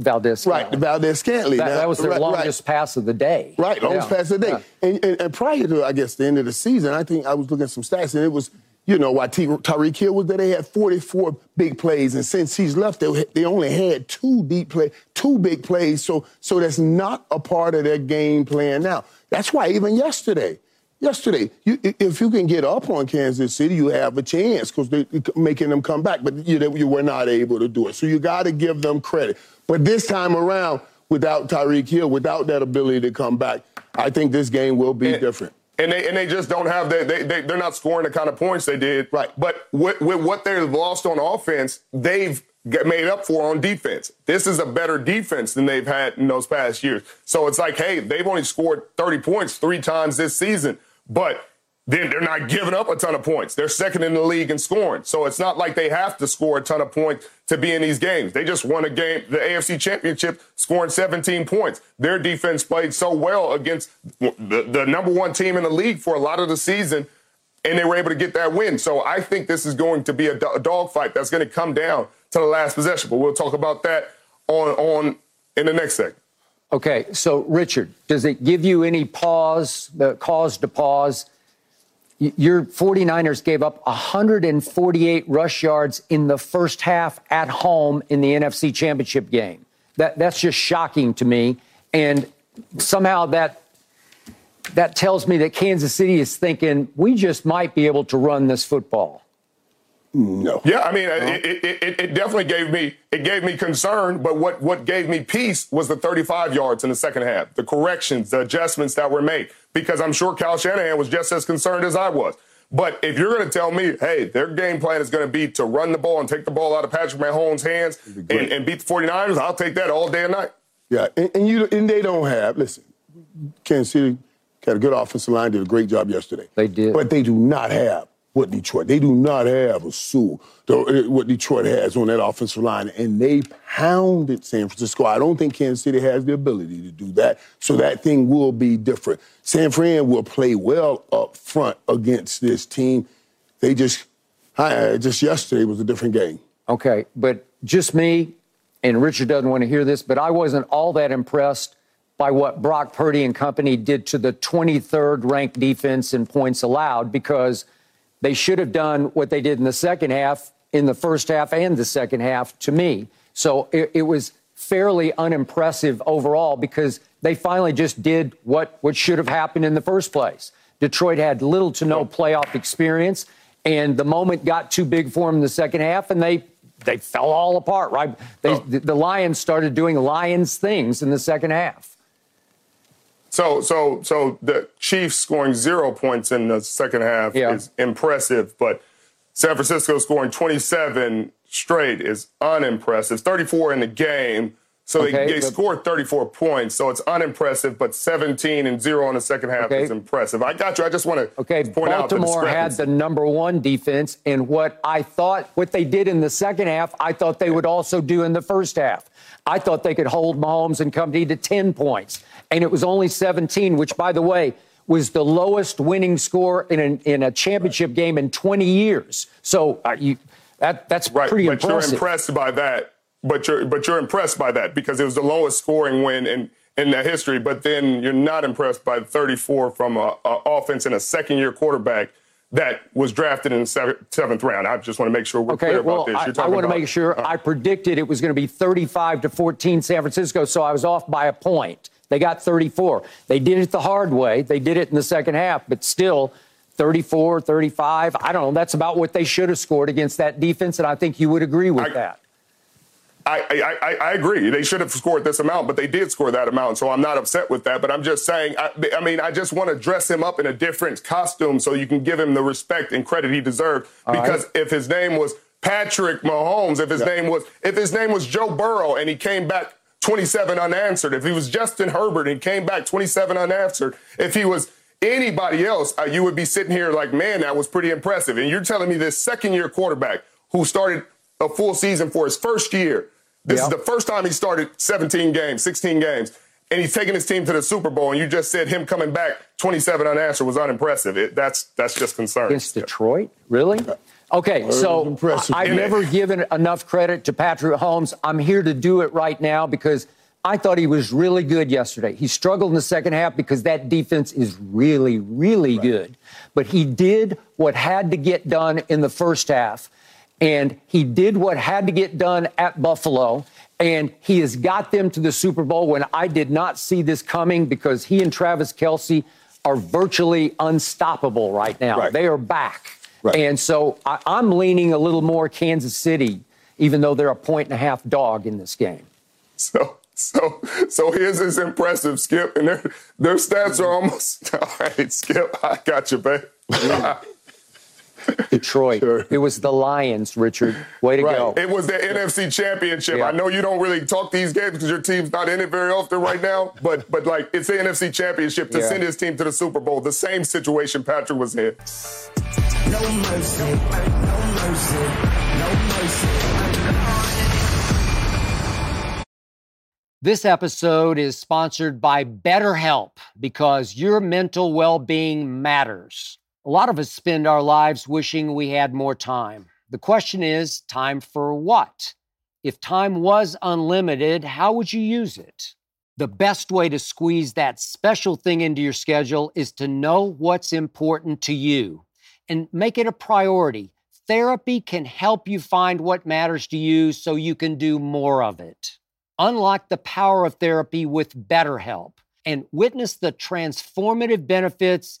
Valdes. Right, Valdes-Scantling. That, that, was their right, longest right. pass of the day. Right, longest yeah. pass of the day. Yeah. And, and, and, prior to, I guess, the end of the season, I think I was looking at some stats, and it was you know, why T- Tyreek Hill was there. They had 44 big plays, and since he's left, they, they only had two deep play, two big plays. So, so that's not a part of their game plan now. That's why even yesterday, yesterday, you, if you can get up on Kansas City, you have a chance because they're making them come back. But you, you were not able to do it. So you got to give them credit. But this time around, without Tyreek Hill, without that ability to come back, I think this game will be different and they and they just don't have that. They, they they're not scoring the kind of points they did. Right. But with, with what they've lost on offense, they've made up for on defense. This is a better defense than they've had in those past years. So it's like, hey, they've only scored 30 points three times this season, but then they're not giving up a ton of points. They're second in the league in scoring. So it's not like they have to score a ton of points to be in these games. They just won a game, the AFC Championship, scoring 17 points. Their defense played so well against the, the number one team in the league for a lot of the season, and they were able to get that win. So I think this is going to be a, a dogfight that's going to come down to the last possession. But we'll talk about that on, on in the next segment. Okay, so Richard, does it give you any pause, the cause to pause? Your 49ers gave up 148 rush yards in the first half at home in the NFC Championship game. That, that's just shocking to me. And somehow that, that tells me that Kansas City is thinking we just might be able to run this football. No. Yeah, I mean, it, it, it, it, definitely gave me it gave me concern, but what what gave me peace was the 35 yards in the second half, the corrections, the adjustments that were made, because I'm sure Kyle Shanahan was just as concerned as I was. But if you're going to tell me, hey, their game plan is going to be to run the ball and take the ball out of Patrick Mahomes' hands and, and, beat the 49ers, I'll take that all day and night. Yeah, and, and you and they don't have. Listen, Kansas City had a good offensive line, did a great job yesterday. They did, but they do not have what Detroit. They do not have a Sewell, eh, what Detroit has on that offensive line, and they pounded San Francisco. I don't think Kansas City has the ability to do that, so that thing will be different. San Fran will play well up front against this team. They just, I, just yesterday was a different game. Okay, but just me, and Richard doesn't want to hear this, but I wasn't all that impressed by what Brock Purdy and company did to the 23rd ranked defense in points allowed because – they should have done what they did in the second half, in the first half and the second half, to me. So it, it was fairly unimpressive overall because they finally just did what, what should have happened in the first place. Detroit had little to no playoff experience, and the moment got too big for them in the second half, and they they fell all apart. Right? They, oh. the Lions started doing Lions things in the second half. So, so, so the Chiefs scoring zero points in the second half yeah. is impressive, but San Francisco scoring 27 straight is unimpressive. 34 in the game. So okay, they, they scored 34 points, so it's unimpressive, but 17 and zero in the second half okay. is impressive. I got you. I just want to okay, point Baltimore out Baltimore had the number one defense, and what I thought, what they did in the second half, I thought they would also do in the first half. I thought they could hold Mahomes and company to 10 points and it was only 17, which, by the way, was the lowest winning score in, an, in a championship game in 20 years. So uh, you, that, that's right, pretty but impressive. you're impressed by that. But you're but you're impressed by that because it was the lowest scoring win in in the history. But then you're not impressed by 34 from a, a offense and a second year quarterback that was drafted in the seventh round. I just want to make sure we're okay, clear well, about this. You're I, I want about, to make sure uh, I predicted it was going to be 35 to 14 San Francisco, so I was off by a point. They got 34. They did it the hard way. They did it in the second half, but still 34, 35. I don't know. That's about what they should have scored against that defense, and I think you would agree with I, that. I, I, I, agree. They should have scored this amount, but they did score that amount. So I'm not upset with that. But I'm just saying, I, I, mean, I just want to dress him up in a different costume so you can give him the respect and credit he deserved. All because right. if his name was Patrick Mahomes, if his yeah. name was if his name was Joe Burrow and he came back 27 unanswered. If he was Justin Herbert and came back 27 unanswered, if he was anybody else, uh, you would be sitting here like, man, that was pretty impressive. And you're telling me this second year quarterback who started a full season for his first year. This yep. is the first time he started 17 games, 16 games, and he's taking his team to the Super Bowl. And you just said him coming back 27 unanswered was unimpressive. It, that's that's just concerning. Against Detroit, really? Okay, so I've never given enough credit to Patrick Mahomes. I'm here to do it right now because I thought he was really good yesterday. He struggled in the second half because that defense is really, really right. good. But he did what had to get done in the first half, and he did what had to get done at Buffalo. And he has got them to the Super Bowl when I did not see this coming because he and Travis Kelce are virtually unstoppable right now. Right. They are back. Right. And so I, I'm leaning a little more Kansas City, even though they're a point and a half dog in this game. So so so his impressive Skip, and their their stats are almost all right. Skip, I got you, babe. Detroit. Sure. It was the Lions, Richard. Way to right. go. It was the NFC Championship. Yeah. I know you don't really talk these games because your team's not in it very often right now, but but like it's the NFC Championship to yeah. send his team to the Super Bowl. The same situation Patrick was in. No mercy, no mercy, no mercy. This episode is sponsored by BetterHelp because your mental well being matters. A lot of us spend our lives wishing we had more time. The question is time for what? If time was unlimited, how would you use it? The best way to squeeze that special thing into your schedule is to know what's important to you and make it a priority. Therapy can help you find what matters to you so you can do more of it. Unlock the power of therapy with BetterHelp and witness the transformative benefits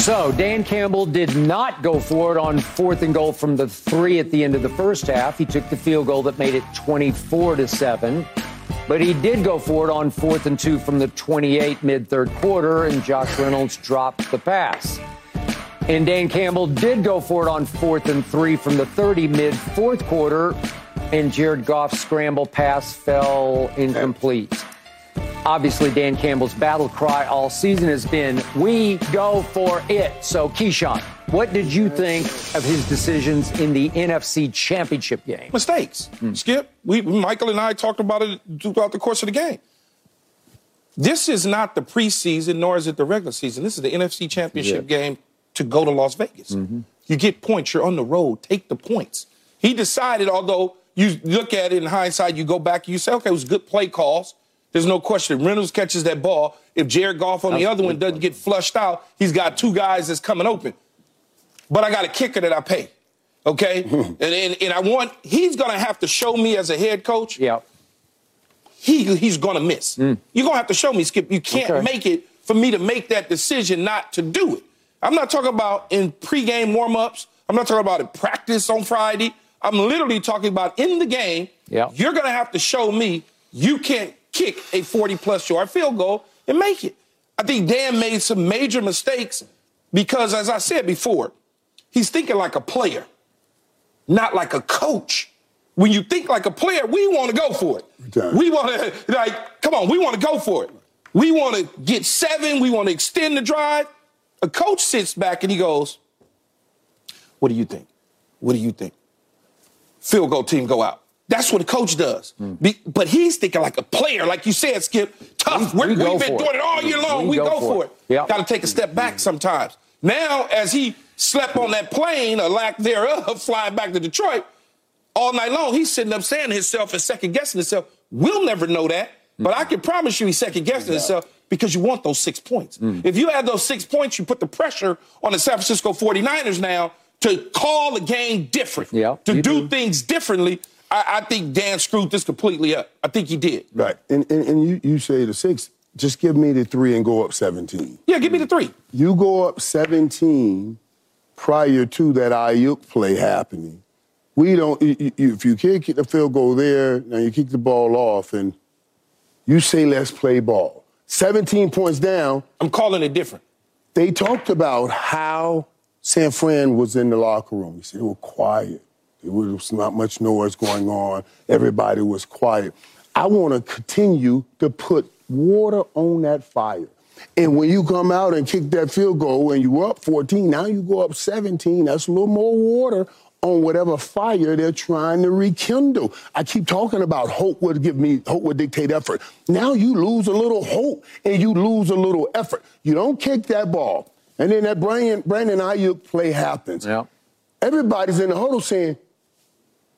So Dan Campbell did not go for it on fourth and goal from the three at the end of the first half. He took the field goal that made it 24 to seven. But he did go for it on fourth and two from the 28 mid third quarter, and Josh Reynolds dropped the pass. And Dan Campbell did go for it on fourth and three from the 30 mid fourth quarter, and Jared Goff's scramble pass fell incomplete. Obviously, Dan Campbell's battle cry all season has been, we go for it. So, Keyshawn, what did you think of his decisions in the NFC Championship game? Mistakes. Hmm. Skip, we, Michael and I talked about it throughout the course of the game. This is not the preseason, nor is it the regular season. This is the NFC Championship game to go to Las Vegas. Mm-hmm. You get points. You're on the road. Take the points. He decided, although you look at it in hindsight, you go back, you say, okay, it was good play calls. There's no question. Reynolds catches that ball. If Jared Goff on the other one doesn't get flushed out, he's got two guys that's coming open. But I got a kicker that I pay. Okay? and, and and I want he's gonna have to show me as a head coach. Yeah. He he's gonna miss. You're gonna have to show me, Skip. You can't Okay. make it for me to make that decision not to do it. I'm not talking about in pregame warm-ups. I'm not talking about in practice on Friday. I'm literally talking about in the game. Yeah. You're gonna have to show me you can't kick a 40 plus yard field goal and make it. I think Dan made some major mistakes because, as I said before, he's thinking like a player, not like a coach. When you think like a player, we want to go for it. We want to, like, come on, we want to go for it. We want to get seven. We want to extend the drive. A coach sits back and he goes, What do you think? What do you think? Field goal team go out. That's what a coach does. Mm. Be- but he's thinking like a player, like you said, Skip. Tough. We, we we've been doing it. it all year long. We, go, for it. Yeah. Got to take a step back mm-hmm. sometimes. Now, as he slept on that plane, or lack thereof, flying back to Detroit, all night long, he's sitting up saying to himself and second guessing himself. We'll never know that, but I mm-hmm. can promise you he's second guessing himself because you want those six points. Mm. If you add those six points, you put the pressure on the San Francisco 49ers now to call the game different, Yeah, to do, do. things differently. I, I think Dan screwed this completely up. I think he did. Right. And, and, and you, you say the six, just give me the three and go up 17. Yeah, give me the three. You go up 17 prior to that Aiyuk play happening. We don't, you, you- if you kick the field goal there, now you kick the ball off, and you say, let's play ball. 17 points down, I'm calling it different. they talked about how San Fran was in the locker room. He said they were quiet. There was not much noise going on. Everybody was quiet. I want to continue to put water on that fire. And when you come out and kick that field goal and you're up 14, now you go up 17, that's a little more water on whatever fire they're trying to rekindle. I keep talking about hope would give me hope would dictate effort. Now you lose a little hope and you lose a little effort. You don't kick that ball. And then that Brandon, Brandon Aiyuk play happens. Yeah. Everybody's in the huddle saying,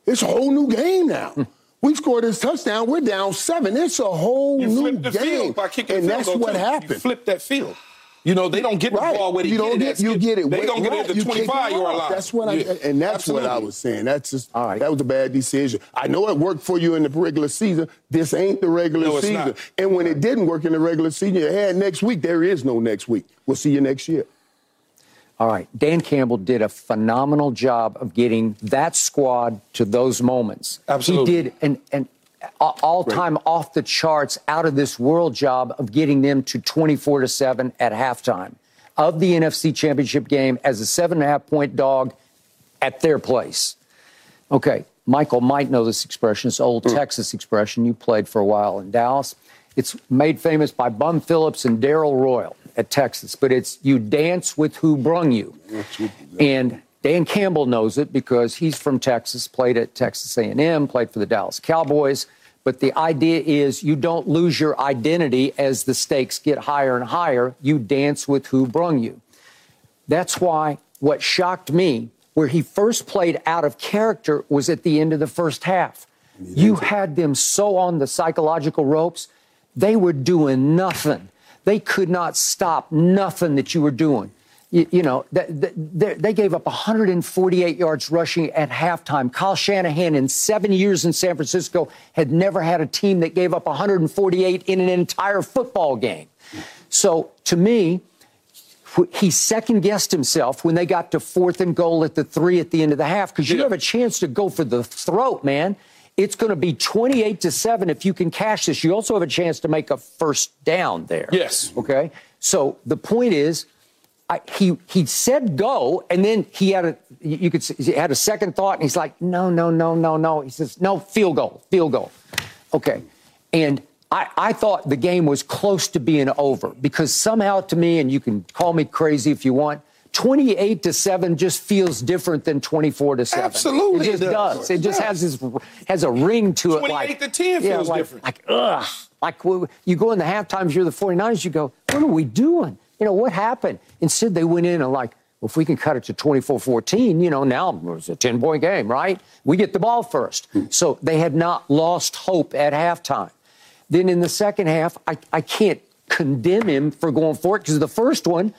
it's a whole new game now. Hmm. we scored this touchdown. We're down seven. It's a whole You new the game. field by kicking and the field that's goal, what too. You happened. flip that field. You know, they don't get the Right. ball where they you get don't it get, you get it. They gonna get it at the You kick it 25 yard line. That's what I Yeah. and that's what I was saying. That's just All right. that was a bad decision. I know it worked for you in the regular season. This ain't the regular No, season. not. And when it didn't work in the regular season, you had next week. There is no next week. We'll see you next year. All right. Dan Campbell did a phenomenal job of getting that squad to those moments. Absolutely. He did an, an all time off the charts, out of this world job of getting them to 24 to 7 at halftime of the NFC Championship game as a seven and a half point dog at their place. Okay. Michael might know this expression. It's old mm. Texas expression. You played for a while in Dallas. It's made famous by Bum Phillips and Darrell Royal at Texas, but it's you dance with who brung you. And Dan Campbell knows it because he's from Texas, played at Texas A&M, played for the Dallas Cowboys. But the idea is you don't lose your identity as the stakes get higher and higher. You dance with who brung you. That's why what shocked me, where he first played out of character, was at the end of the first half. You had them so on the psychological ropes, they were doing nothing. They could not stop nothing that you were doing you, you know, they, they gave up 148 yards rushing at halftime. Kyle Shanahan, in seven years in San Francisco, had never had a team that gave up 148 in an entire football game. So to me, he second guessed himself when they got to fourth and goal at the three at the end of the half because you yeah. have a chance to go for the throat, man. It's going to be 28 to 7 if you can cash this. You also have a chance to make a first down there. Yes. Okay. So the point is, I, he he said go, and then he had a you could see, he had a second thought, and he's like, no, no, no, no, no. He says, no, field goal, field goal. Okay, and I, I thought the game was close to being over because somehow to me, and you can call me crazy if you want. 28 to 7 just feels different than 24 to 7. Absolutely. It just does. It just has this has a ring to it 28 like to 10 feels like, different. Like ugh. Like you go in the half times, you're the 49ers you go, "What are we doing?" You know, what happened? Instead, they went in and like, well, if we can cut it to 24-14, you know, now it's a 10-point game, right? We get the ball first. Hmm. So they had not lost hope at halftime. Then in the second half, I, I can't condemn him for going for it because the first one,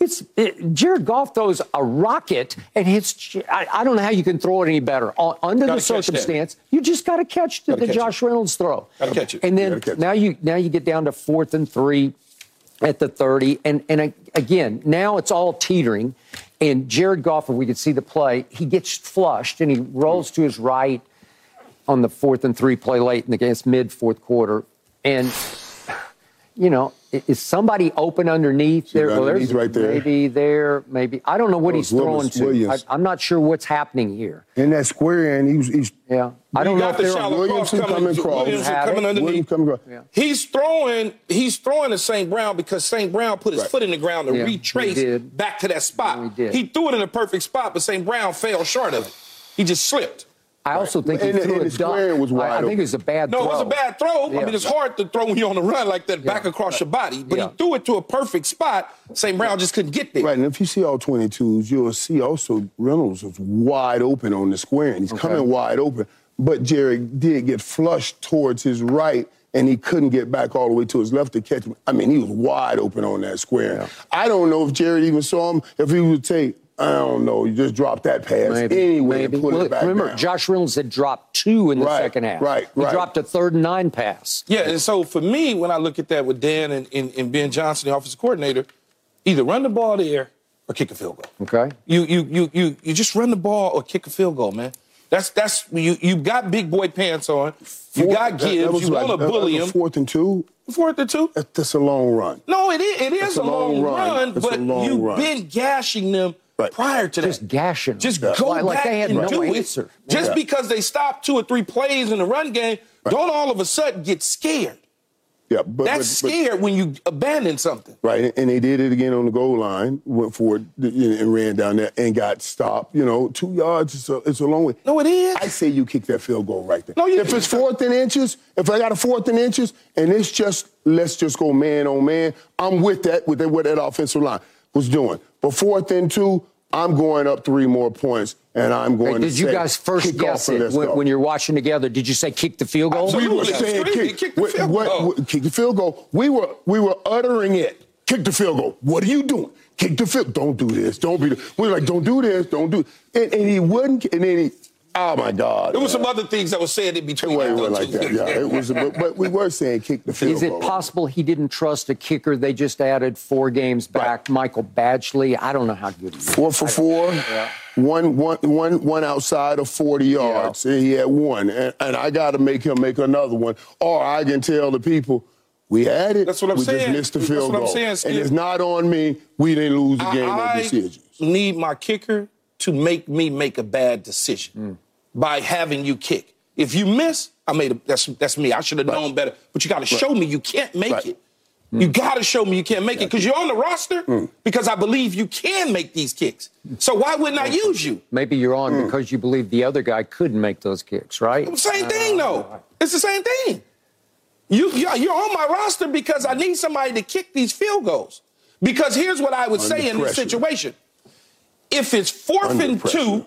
it's it, Jared Goff throws a rocket and hits. I, I, don't know how you can throw it any better. under the circumstance, you just got to catch the, the Josh it. Reynolds throw. Got to catch it. And then you now you now you get down to fourth and three at the 30. And, and again, now it's all teetering. And Jared Goff, if we could see the play, he gets flushed and he rolls to his right on the fourth and three play late in the game. It's mid fourth quarter. And, you know, is somebody open underneath there? Well, underneath right there. Maybe there, maybe. I don't know what oh, he's throwing to. I, am not sure what's happening here. In that square end, he's. he's yeah. I don't know if the shallow Williamson coming, coming across. Williamson coming underneath. Coming across. Yeah. He's throwing. He's throwing to St. Brown because St. Brown put his right. foot in the ground to yeah, retrace back to that spot. he, he threw it in a perfect spot, but St. Brown fell short of it. He just slipped. I also think he threw a duck. Was wide I, I think it was a bad no, throw. No, it was a bad throw. Yeah. I mean, it's hard to throw when you're on the run like that, yeah. back across your body. But yeah. he threw it to a perfect spot. St. Brown just couldn't get there. Right, and if you see all 22s, you'll see also Reynolds was wide open on the square, and he's okay. coming wide open. But Jerry did get flushed towards his right, and he couldn't get back all the way to his left to catch him. I mean, he was wide open on that square. I don't know if Jared even saw him, if he would take I don't know. You just drop that pass maybe, anyway maybe. and put well, it back Remember, down. Josh Reynolds had dropped two in the right, second half. Right, he right. dropped a third and nine pass. Yeah, and so for me, when I look at that with Dan and, and, and Ben Johnson, the offensive coordinator, either run the ball there or kick a field goal. Okay. You you you you you just run the ball or kick a field goal, man. That's that's you you got big boy pants on. You fourth, got Gibbs. You like, want to bully him. Fourth and two. Fourth and two. That's a long run. No, it is. It is a, a long, long, run, run but long you've run. been gashing them Right. prior to just that. gashing. Just go like, back like they had and no do answer. it. Just yeah. because they stopped two or three plays in the run game, right. don't all of a sudden get scared. Yeah, but that's but, scared when you abandon something. Right, and they did it again on the goal line, went forward and ran down there and got stopped. You know, two yards is a, it's a long way. No, it is. I say you kick that field goal right there. No, you if it's fourth and inches, if I got a fourth and inches, and it's just let's just go man on man, I'm with that with what that offensive line was doing. But fourth and two, I'm going up three more points, and I'm going. Hey, did to Did you say, guys first guess it when, when, you're watching together? Did you say kick the field goal? Absolutely. We were saying kick, kick, the field what, goal. What, kick the field goal. We were we were uttering it. Kick the field goal. What are you doing? Kick the field. Don't do this. Don't be. We were like, don't do this. Don't do. And, and he wouldn't. And then he Oh my God! There was some other things that were said in between. It wasn't like that. Yeah, it was. But, but we were saying kick the field Is it goal. possible he didn't trust a kicker? They just added four games back. Right. Michael Badgley. I don't know how good he is. Four for four. Yeah. One, one, one, one outside of 40 yards. Yeah. He had one, and, and I got to make him make another one, or I can tell the people. We had it. That's what I'm we saying. We just missed the field goal. That's what I'm saying, and it's not on me. We didn't lose the game I, on decisions. need my kicker to make me make a bad decision. Mm. By having you kick. If you miss, I made a, that's that's me. I should have known better. But you got to show me you can't make Right. it. Mm. You got to show me you can't make it because you're on the roster mm. because I believe you can make these kicks. So why wouldn't I mm. use you? Maybe you're on because you believe the other guy couldn't make those kicks, right? Same thing though. It's the same thing. You you're you're on my roster because I need somebody to kick these field goals. Because here's what I would Under say in this situation: if it's fourth Under and pressure. two,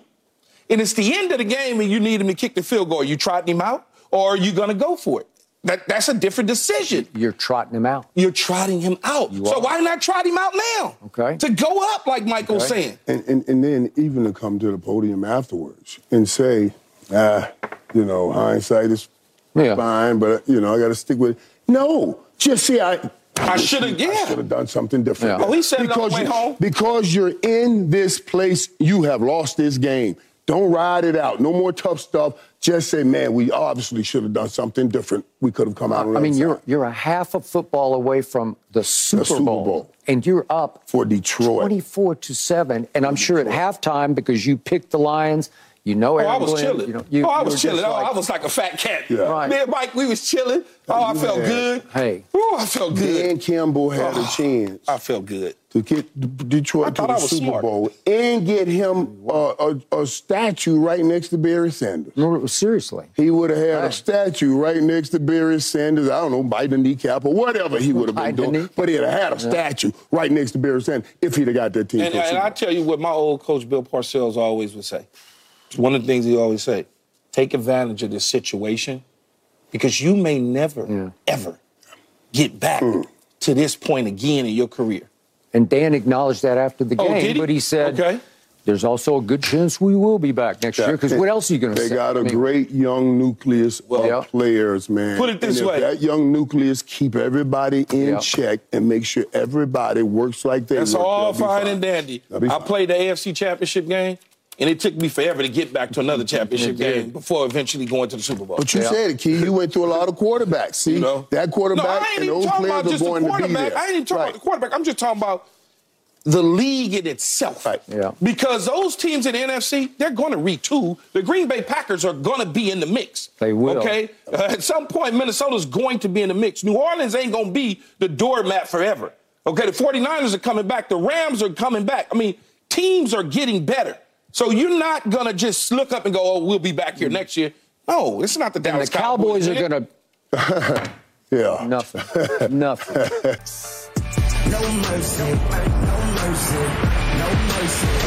and it's the end of the game, and you need him to kick the field goal, are you trotting him out, or are you going to go for it? That that's a different decision. You're trotting him out. You're trotting him out. You so are. why not trot him out now? Okay. To go up, like Michael's Okay. saying. And, and, and then even to come to the podium afterwards and say, ah, you know, hindsight is Yeah. fine, but, you know, I got to stick with it. No, just say I. I shoulda- yeah. I should have done something different. Yeah. Oh, he said it on because way you, home. Because you're in this place, you have lost this game. Don't ride it out. No more tough stuff. Just say, man, we obviously should have done something different. We could have come out. I mean, you're side. you're a half a football away from the Super, Super Bowl, Bowl. and you're up for Detroit. 24 to seven. And I'm sure at halftime because you picked the Lions, you know Oh, I was Glenn, chilling. You know, you- oh, I was were just chilling. oh, like- I was like a fat cat. Yeah. Right. Me and Mike, we was chilling. Oh, I felt had- good. Hey. Oh, I felt good. Dan Campbell had a Oh, chance I felt good. to get D- I Detroit to the Super smart. Bowl and get him uh, a, a statue right next to Barry Sanders. No, seriously. He would have had a statue right next to Barry Sanders. I don't know, bite the kneecap or whatever he would have been doing. knee. But he'd have had a statue right next to Barry Sanders if he'd have got that team. And, and I tell you what my old coach Bill Parcells always would say. It's one of the things he always say. Take advantage of this situation because you may never, Yeah. ever get back Hmm. to this point again in your career. And Dan acknowledged that after the Oh, game, did he? but he said, Okay. "There's also a good chance we will be back next year because what else are you going to say? They got a I mean, great young nucleus Well, of Yeah. players, man. Put it this and if way. that young nucleus keep everybody in Yeah. check and make sure everybody works like they That's work, all they'll fine and dandy. I played the AFC Championship game, and it took me forever to get back to another championship game before eventually going to the Super Bowl. But you Yeah. said it, Key. You went through a lot of quarterbacks. See, You know? that No, quarterback I ain't and even those talking players about are just the going to be quarterback. there. I ain't even talking Right. about the quarterback. I'm just talking about the league in itself. Right. Yeah. Because those teams in the NFC, they're going to retool. The Green Bay Packers are going to be in the mix. They will. Okay? Uh, at some point, Minnesota's going to be in the mix. New Orleans ain't going to be the doormat forever. Okay? The 49ers are coming back. The Rams are coming back. I mean, teams are getting better. So you're not going to just look up and go, oh, we'll be back here mm-hmm. next year. No, it's not the and the Dallas Cowboys are going to Yeah. nothing, nothing. No mercy, no mercy, no mercy.